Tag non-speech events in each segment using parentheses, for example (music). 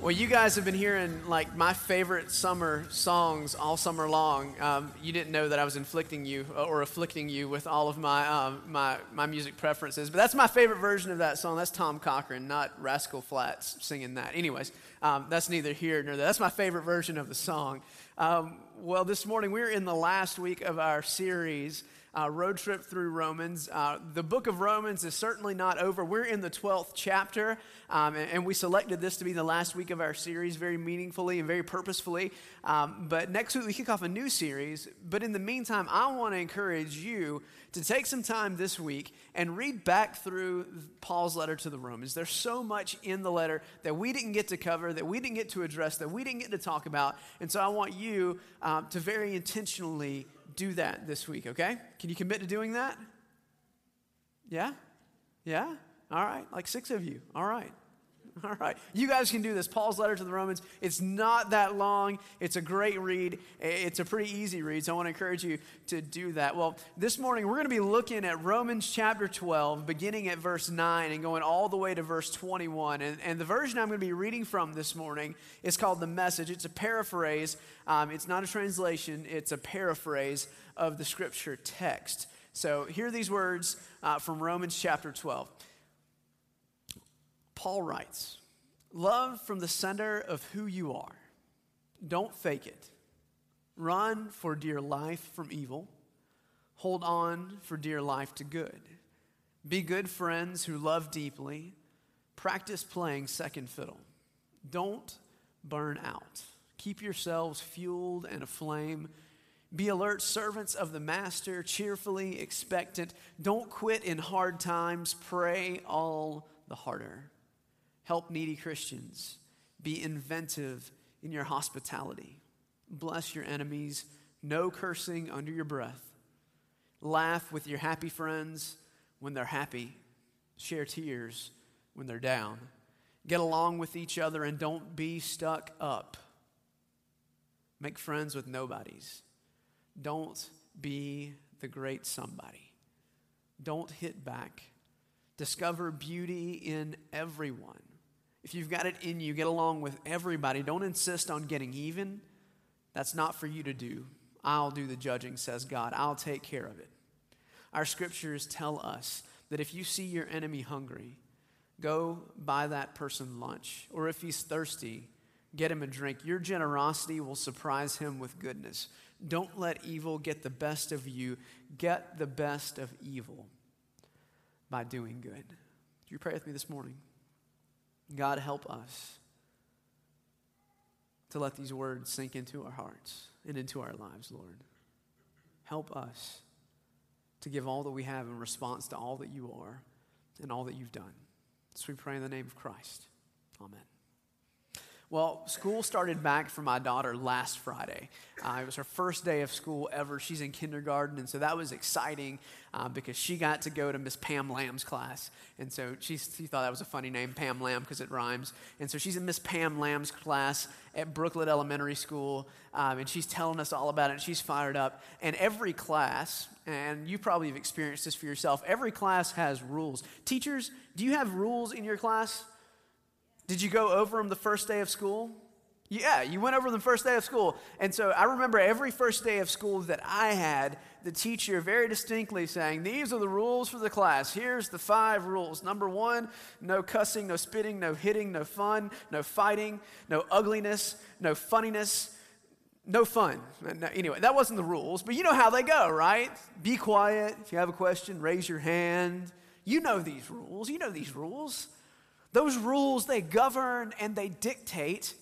Well, you guys have been hearing like my favorite summer songs all summer long. Um, you didn't know that I was inflicting you uh, or afflicting you with all of my, um, my, my music preferences, but that's my favorite version of that song. That's Tom Cochrane, not Rascal Flatts singing that. Anyways, um, that's neither here nor there. That's my favorite version of the song. Um, well, this morning we're in the last week of our series uh, road trip through Romans. Uh, the book of Romans is certainly not over. We're in the 12th chapter, um, and, and, we selected this to be the last week of our series very meaningfully and very purposefully. Um, but next week we kick off a new series. But in the meantime, I want to encourage you to take some time this week and read back through Paul's letter to the Romans. There's so much in the letter that we didn't get to cover, that we didn't get to address, that we didn't get to talk about. And so I want you um, to very intentionally do that this week, okay? Can you commit to doing that? Yeah? Yeah? All right. Like six of you. All right. (laughs) All right. You guys can do this. Paul's letter to the Romans. It's not that long. It's a great read. It's a pretty easy read. So I want to encourage you to do that. Well, this morning we're going to be looking at Romans chapter 12, beginning at verse 9 and going all the way to verse 21. And, and the version I'm going to be reading from this morning is called The Message. It's a paraphrase, um, it's not a translation, it's a paraphrase of the scripture text. So hear these words uh, from Romans chapter 12. Paul writes, Love from the center of who you are. Don't fake it. Run for dear life from evil. Hold on for dear life to good. Be good friends who love deeply. Practice playing second fiddle. Don't burn out. Keep yourselves fueled and aflame. Be alert servants of the Master, cheerfully expectant. Don't quit in hard times. Pray all the harder. Help needy Christians. Be inventive in your hospitality. Bless your enemies. No cursing under your breath. Laugh with your happy friends when they're happy. Share tears when they're down. Get along with each other and don't be stuck up. Make friends with nobodies. Don't be the great somebody. Don't hit back. Discover beauty in everyone. If you've got it in you, get along with everybody. Don't insist on getting even. That's not for you to do. I'll do the judging, says God. I'll take care of it. Our scriptures tell us that if you see your enemy hungry, go buy that person lunch. Or if he's thirsty, get him a drink. Your generosity will surprise him with goodness. Don't let evil get the best of you. Get the best of evil by doing good. Do you pray with me this morning? God, help us to let these words sink into our hearts and into our lives, Lord. Help us to give all that we have in response to all that you are and all that you've done. So we pray in the name of Christ. Amen. Well, school started back for my daughter last Friday. Uh, it was her first day of school ever. She's in kindergarten, and so that was exciting uh, because she got to go to Miss Pam Lamb's class. And so she, she thought that was a funny name, Pam Lamb, because it rhymes. And so she's in Miss Pam Lamb's class at Brooklet Elementary School, um, and she's telling us all about it. She's fired up. And every class, and you probably have experienced this for yourself, every class has rules. Teachers, do you have rules in your class? Did you go over them the first day of school? Yeah, you went over the first day of school. And so I remember every first day of school that I had, the teacher very distinctly saying, These are the rules for the class. Here's the five rules. Number one, no cussing, no spitting, no hitting, no fun, no fighting, no ugliness, no funniness, no fun. Anyway, that wasn't the rules, but you know how they go, right? Be quiet. If you have a question, raise your hand. You know these rules. You know these rules. Those rules, they govern and they dictate.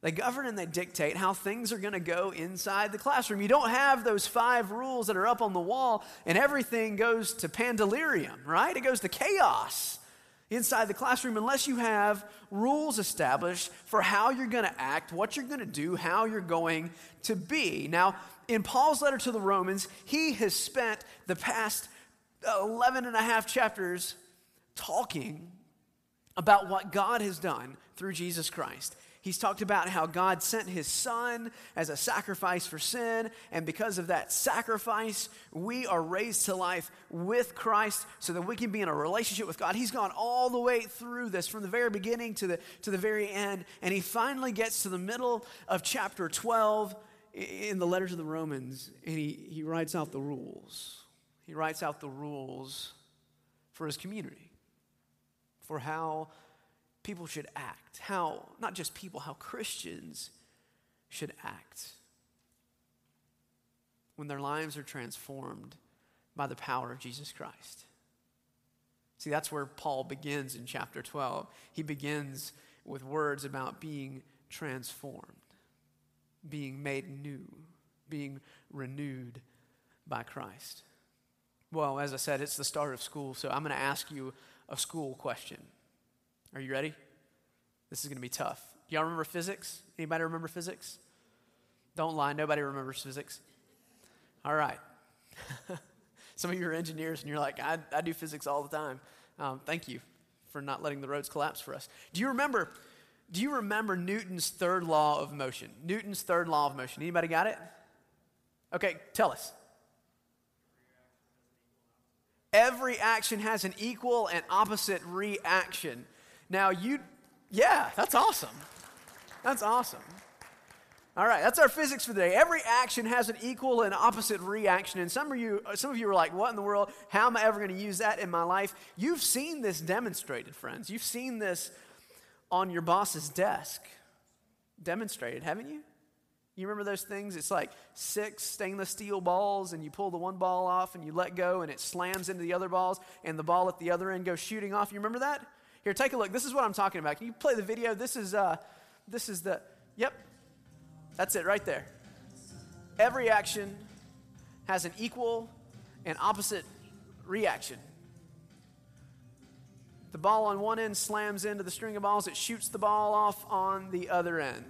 They govern and they dictate how things are going to go inside the classroom. You don't have those five rules that are up on the wall and everything goes to pandemonium, right? It goes to chaos inside the classroom unless you have rules established for how you're going to act, what you're going to do, how you're going to be. Now, in Paul's letter to the Romans, he has spent the past 11 and a half chapters talking about what God has done through Jesus Christ. He's talked about how God sent his son as a sacrifice for sin, and because of that sacrifice, we are raised to life with Christ so that we can be in a relationship with God. He's gone all the way through this from the very beginning to the, to the very end, and he finally gets to the middle of chapter 12 in the letter to the Romans, and he, he writes out the rules. He writes out the rules for his community, for how people should act, how, not just people, how Christians should act when their lives are transformed by the power of Jesus Christ. See, that's where Paul begins in chapter 12. He begins with words about being transformed, being made new, being renewed by Christ. Well, as I said, it's the start of school, so I'm going to ask you a school question. Are you ready? This is going to be tough. Y'all remember physics? Anybody remember physics? Don't lie, nobody remembers physics. All right. (laughs) Some of you are engineers and you're like, I, I do physics all the time. Um, thank you for not letting the roads collapse for us. Do you remember? Do you remember Newton's third law of motion? Newton's third law of motion. Anybody got it? Okay, tell us. Every action has an equal and opposite reaction. Now, you, yeah, that's awesome. That's awesome. All right, that's our physics for the day. Every action has an equal and opposite reaction. And some of you, some of you are like, "What in the world? How am I ever going to use that in my life?" You've seen this demonstrated, friends. You've seen this on your boss's desk demonstrated, haven't you? You remember those things? It's like six stainless steel balls, and you pull the one ball off and you let go, and it slams into the other balls, and the ball at the other end goes shooting off. You remember that? Here, take a look. This is what I'm talking about. Can you play the video? This is uh, this is the yep. That's it right there. Every action has an equal and opposite reaction. The ball on one end slams into the string of balls, it shoots the ball off on the other end.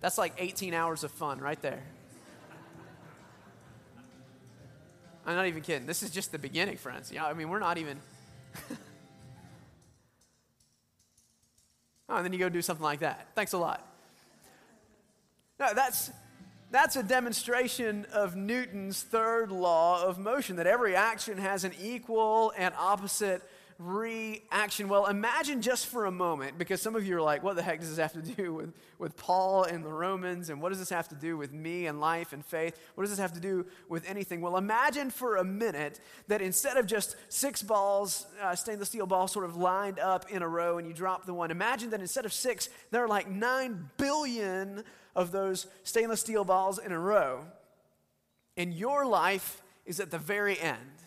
That's like 18 hours of fun right there. I'm not even kidding. This is just the beginning, friends. Yeah, I mean, we're not even. (laughs) oh, and then you go do something like that. Thanks a lot. No, that's that's a demonstration of Newton's third law of motion that every action has an equal and opposite reaction. Well, imagine just for a moment, because some of you are like, what the heck does this have to do (laughs) with, with Paul and the Romans? And what does this have to do with me and life and faith? What does this have to do with anything? Well, imagine for a minute that instead of just six balls, uh, stainless steel balls, sort of lined up in a row and you drop the one, imagine that instead of six, there are like nine billion of those stainless steel balls in a row. And your life is at the very end.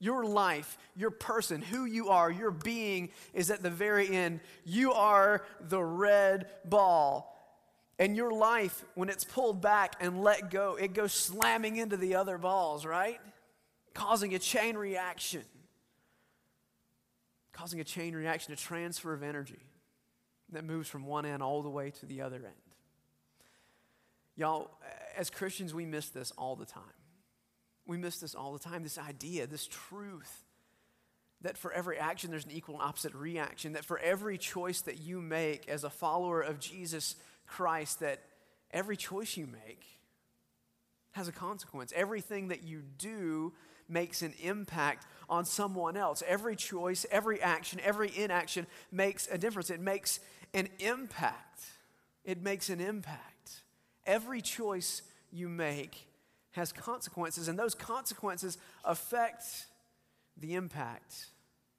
Your life, your person, who you are, your being is at the very end. You are the red ball. And your life, when it's pulled back and let go, it goes slamming into the other balls, right? Causing a chain reaction. Causing a chain reaction, a transfer of energy that moves from one end all the way to the other end. Y'all, as Christians, we miss this all the time. We miss this all the time this idea, this truth that for every action there's an equal and opposite reaction, that for every choice that you make as a follower of Jesus Christ, that every choice you make has a consequence. Everything that you do makes an impact on someone else. Every choice, every action, every inaction makes a difference. It makes an impact. It makes an impact. Every choice you make has consequences, and those consequences affect the impact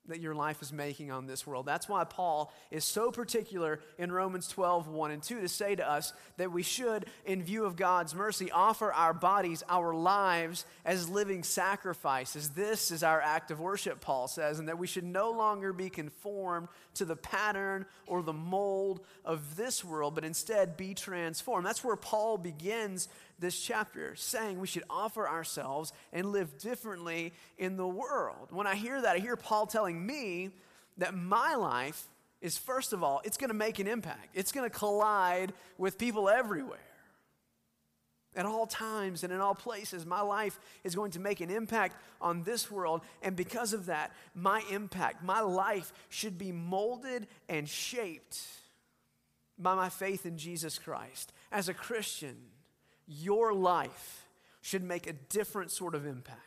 that your life is making on this world. That's why Paul is so particular in Romans 12, 1 and 2 to say to us that we should, in view of God's mercy, offer our bodies, our lives as living sacrifices. This is our act of worship, Paul says, and that we should no longer be conformed to the pattern or the mold of this world, but instead be transformed. That's where Paul begins this chapter, saying we should offer ourselves and live differently in the world. When I hear that, I hear Paul telling me that my life is, first of all, it's going to make an impact, it's going to collide with people everywhere. At all times and in all places, my life is going to make an impact on this world. And because of that, my impact, my life should be molded and shaped by my faith in Jesus Christ. As a Christian, your life should make a different sort of impact.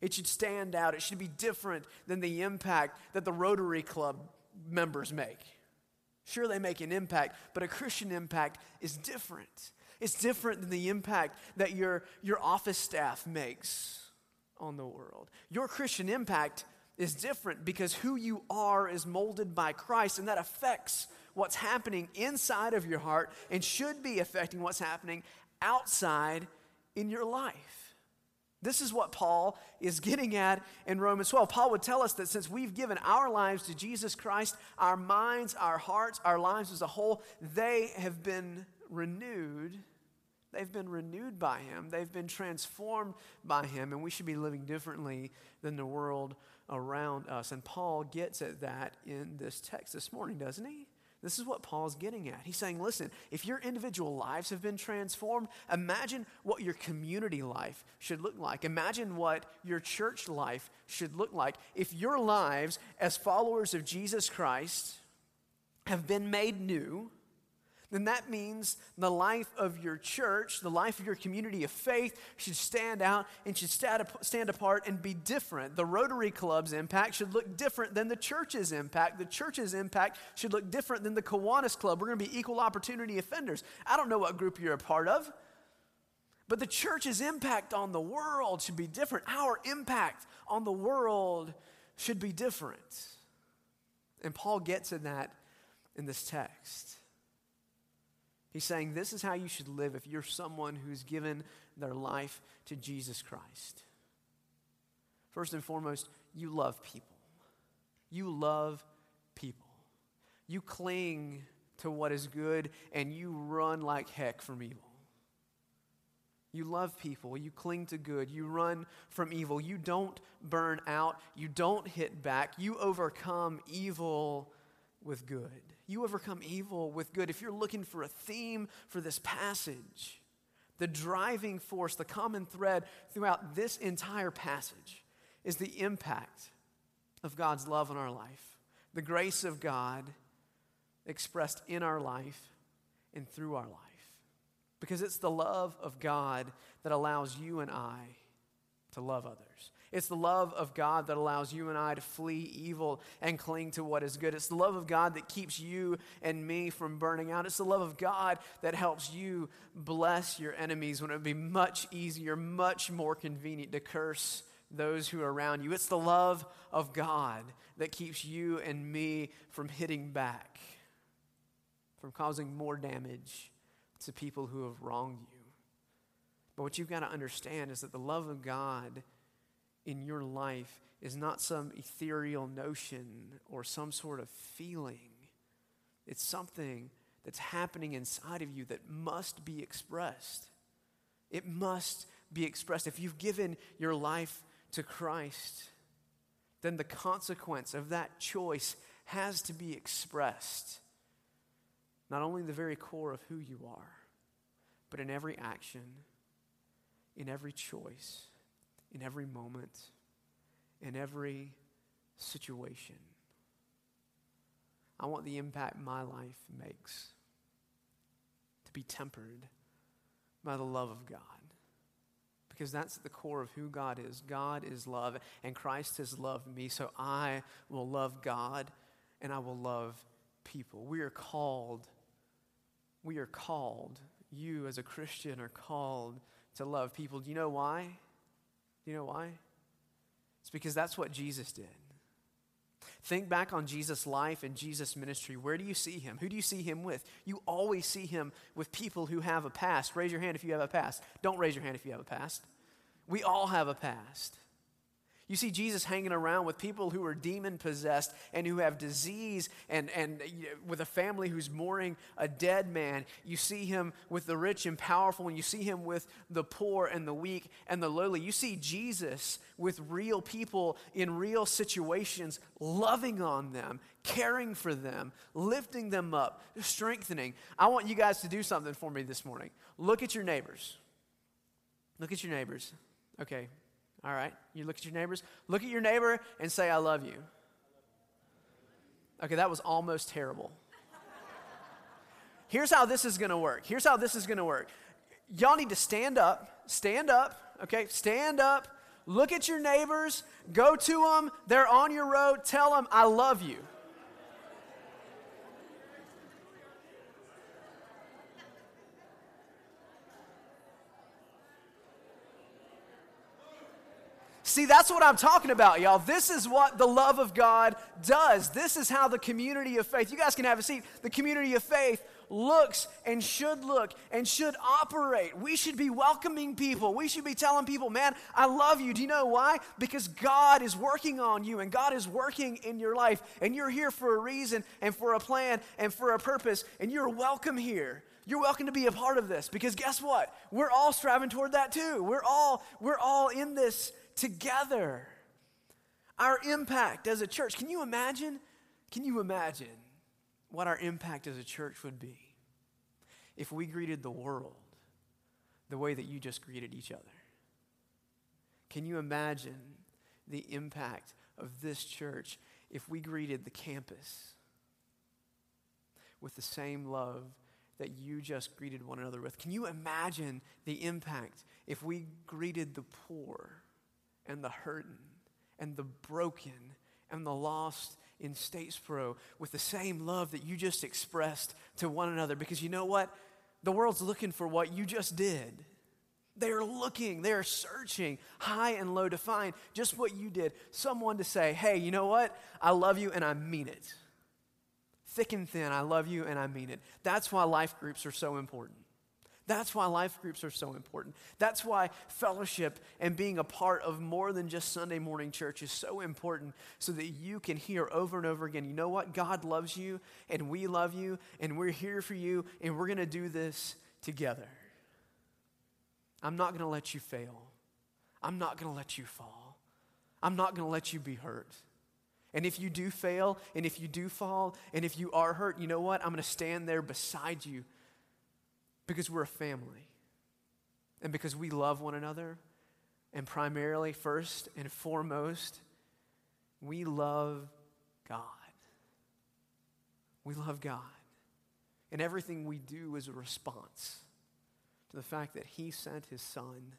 It should stand out. It should be different than the impact that the Rotary Club members make. Sure, they make an impact, but a Christian impact is different. It's different than the impact that your, your office staff makes on the world. Your Christian impact is different because who you are is molded by Christ, and that affects what's happening inside of your heart and should be affecting what's happening outside in your life. This is what Paul is getting at in Romans 12. Paul would tell us that since we've given our lives to Jesus Christ, our minds, our hearts, our lives as a whole, they have been renewed They've been renewed by Him, they've been transformed by Him, and we should be living differently than the world around us. And Paul gets at that in this text this morning, doesn't he? This is what Paul's getting at. He's saying, listen, if your individual lives have been transformed, imagine what your community life should look like. Imagine what your church life should look like. If your lives as followers of Jesus Christ have been made new, then that means the life of your church, the life of your community of faith should stand out and should stand apart and be different. The Rotary Club's impact should look different than the church's impact. The church's impact should look different than the Kiwanis Club. We're going to be equal opportunity offenders. I don't know what group you're a part of, but the church's impact on the world should be different. Our impact on the world should be different. And Paul gets in that in this text. He's saying this is how you should live if you're someone who's given their life to Jesus Christ. First and foremost, you love people. You love people. You cling to what is good and you run like heck from evil. You love people. You cling to good. You run from evil. You don't burn out. You don't hit back. You overcome evil with good. You overcome evil with good. If you're looking for a theme for this passage, the driving force, the common thread throughout this entire passage is the impact of God's love in our life, the grace of God expressed in our life and through our life. Because it's the love of God that allows you and I to love others. It's the love of God that allows you and I to flee evil and cling to what is good. It's the love of God that keeps you and me from burning out. It's the love of God that helps you bless your enemies when it would be much easier, much more convenient to curse those who are around you. It's the love of God that keeps you and me from hitting back, from causing more damage to people who have wronged you. But what you've got to understand is that the love of God in your life is not some ethereal notion or some sort of feeling. It's something that's happening inside of you that must be expressed. It must be expressed. If you've given your life to Christ, then the consequence of that choice has to be expressed. Not only in the very core of who you are, but in every action, in every choice in every moment, in every situation. I want the impact my life makes to be tempered by the love of God. Because that's at the core of who God is. God is love, and Christ has loved me, so I will love God and I will love people. We are called, we are called, you as a Christian are called to love people. Do you know why? Do you know why? It's because that's what Jesus did. Think back on Jesus' life and Jesus' ministry. Where do you see him? Who do you see him with? You always see him with people who have a past. Raise your hand if you have a past. Don't raise your hand if you have a past. We all have a past. You see Jesus hanging around with people who are demon possessed and who have disease and, and with a family who's mourning a dead man. You see him with the rich and powerful, and you see him with the poor and the weak and the lowly. You see Jesus with real people in real situations, loving on them, caring for them, lifting them up, strengthening. I want you guys to do something for me this morning. Look at your neighbors. Look at your neighbors. Okay, all right. You look at your neighbors. Look at your neighbor and say, I love you. Okay, that was almost terrible. Here's how this is to work. Here's how this is to work. Y'all need to stand up. Stand up. Okay, stand up. Look at your neighbors. Go to them. They're on your road. Tell them, I love you. See, that's what I'm talking about, y'all. This is what the love of God does. This is how the community of faith, you guys can have a seat. The community of faith looks and should look and should operate. We should be welcoming people. We should be telling people, man, I love you. Do you know why? Because God is working on you and God is working in your life. And you're here for a reason and for a plan and for a purpose. And you're welcome here. You're welcome to be a part of this because guess what? We're all striving toward that too. We're all, we're all in this together. Our impact as a church. Can you imagine? Can you imagine what our impact as a church would be if we greeted the world the way that you just greeted each other? Can you imagine the impact of this church if we greeted the campus with the same love that you just greeted one another with? Can you imagine the impact if we greeted the poor and the hurting and the broken and the lost in Statesboro with the same love that you just expressed to one another. Because you know what? The world's looking for what you just did. They're looking, they're searching high and low to find just what you did. Someone to say, hey, you know what? I love you and I mean it. Thick and thin, I love you and I mean it. That's why life groups are so important. That's why life groups are so important. That's why fellowship and being a part of more than just Sunday morning church is so important so that you can hear over and over again, you know what? God loves you and we love you and we're here for you and we're going to do this together. I'm not going to let you fail. I'm not going to let you fall. I'm not going to let you be hurt. And if you do fail, and if you do fall, and if you are hurt, you know what? I'm going to stand there beside you because we're a family. And because we love one another. And primarily, first and foremost, we love God. We love God. And everything we do is a response to the fact that He sent His Son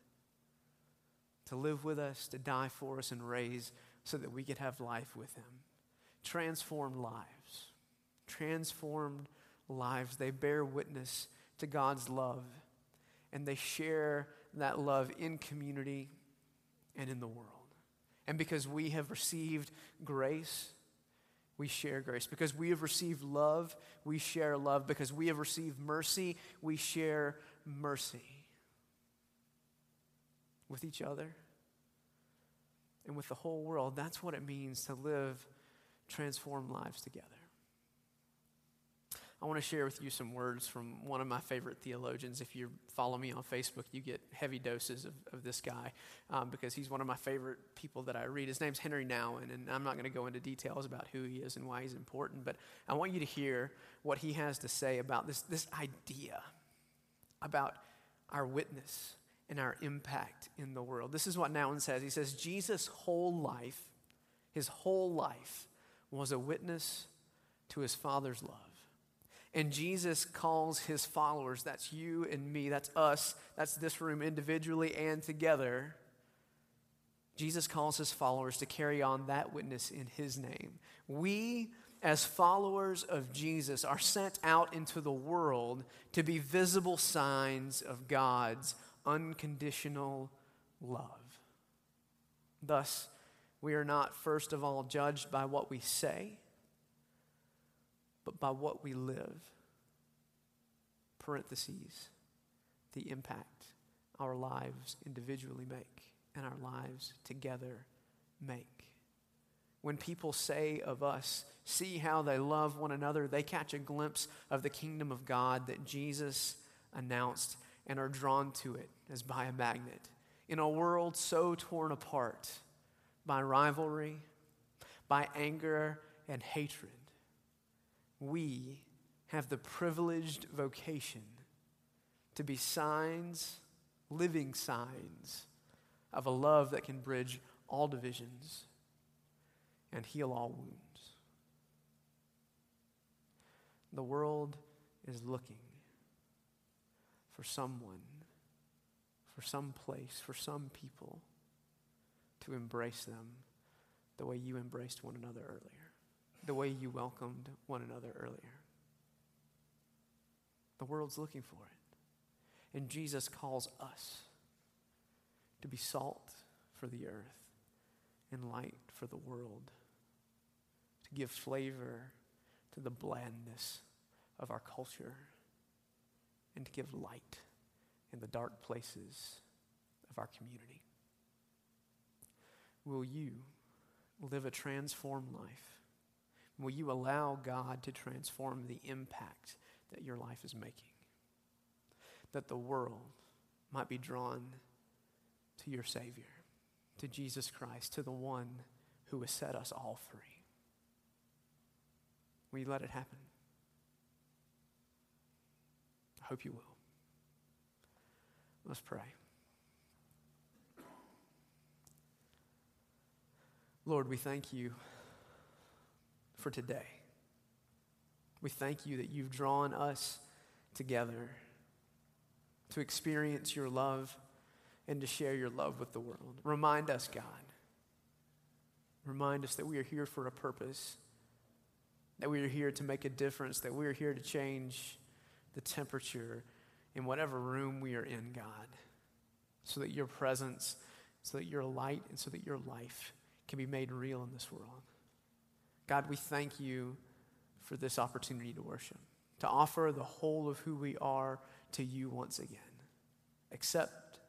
to live with us, to die for us, and raise so that we could have life with Him. Transformed lives. Transformed lives. They bear witness to God's love. And they share that love in community and in the world. And because we have received grace, we share grace. Because we have received love, we share love. Because we have received mercy, we share mercy with each other and with the whole world. That's what it means to live transformed lives together. I want to share with you some words from one of my favorite theologians. If you follow me on Facebook, you get heavy doses of, of this guy um, because he's one of my favorite people that I read. His name's Henry Nouwen, and I'm not going to go into details about who he is and why he's important, but I want you to hear what he has to say about this, this idea about our witness and our impact in the world. This is what Nouwen says. He says, Jesus' whole life, his whole life, was a witness to his Father's love. And Jesus calls his followers, that's you and me, that's us, that's this room individually and together. Jesus calls his followers to carry on that witness in his name. We, as followers of Jesus, are sent out into the world to be visible signs of God's unconditional love. Thus, we are not first of all judged by what we say but by what we live. Parentheses, the impact our lives individually make and our lives together make. When people say of us, see how they love one another, they catch a glimpse of the kingdom of God that Jesus announced and are drawn to it as by a magnet. In a world so torn apart by rivalry, by anger and hatred, we have the privileged vocation to be signs, living signs of a love that can bridge all divisions and heal all wounds. The world is looking for someone, for some place, for some people to embrace them the way you embraced one another earlier, the way you welcomed one another earlier. The world's looking for it. And Jesus calls us to be salt for the earth and light for the world, to give flavor to the blandness of our culture, and to give light in the dark places of our community. Will you live a transformed life? Will you allow God to transform the impact that your life is making? That the world might be drawn to your Savior, to Jesus Christ, to the one who has set us all free. Will you let it happen? I hope you will. Let's pray. Lord, we thank you for today. We thank you that you've drawn us together to experience your love and to share your love with the world. Remind us, God. Remind us that we are here for a purpose, that we are here to make a difference, that we are here to change the temperature in whatever room we are in, God, so that your presence, so that your light, and so that your life can be made real in this world. God, we thank you for this opportunity to worship, to offer the whole of who we are to you once again. Accept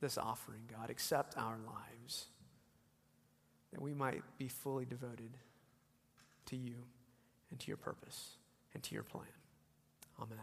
this offering, God. Accept our lives, that we might be fully devoted to you and to your purpose and to your plan. Amen.